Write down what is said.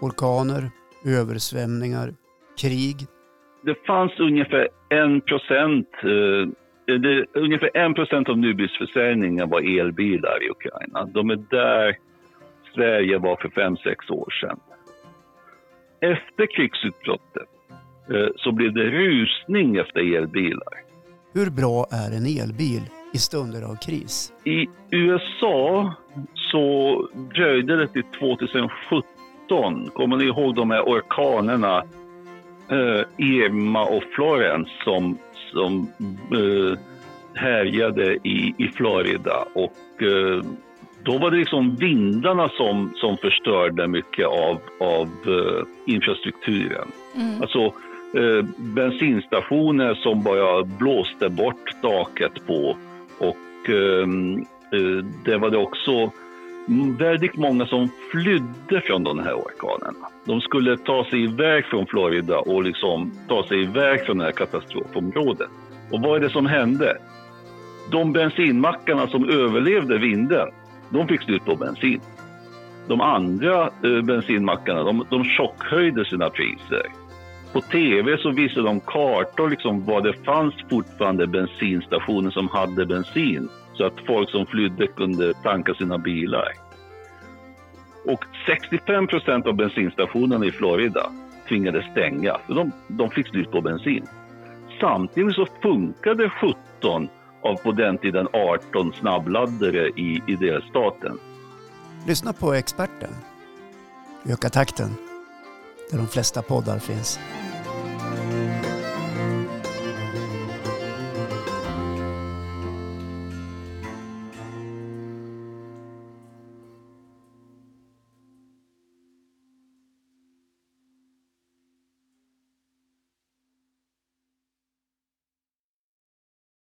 Orkaner, översvämningar, krig. Det fanns ungefär en procent eh, det, ungefär en procent av nybilsförsäljningen var elbilar i Ukraina. De är där Sverige var för fem sex år sedan. Efter krigsutbrottet eh, så blev det rusning efter elbilar. Hur bra är en elbil i stunder av kris? I USA så dröjde det till 2017. Kommer ni ihåg de här orkanerna eh, Irma och Florence som, som eh, härjade i, i Florida? Och eh, då var det liksom vindarna som, som förstörde mycket av, av uh, infrastrukturen. Mm. Alltså uh, bensinstationer som bara blåste bort taket på och uh, det var det också Mm, väldigt många som flydde från de här orkanerna. De skulle ta sig iväg från Florida och liksom ta sig iväg från det här katastrofområdet. Och vad är det som hände? De bensinmackarna som överlevde vinden, de fick slut på bensin. De andra eh, bensinmackarna de, de chockhöjde sina priser. På tv så visade de kartor liksom var det fanns fortfarande bensinstationer som hade bensin så att folk som flydde kunde tanka sina bilar. Och 65 procent av bensinstationerna i Florida tvingades stänga, för de, de fick slut på bensin. Samtidigt så funkade 17 av på den tiden 18 snabbladdare i, i delstaten. Lyssna på experten. Öka takten där de flesta poddar finns.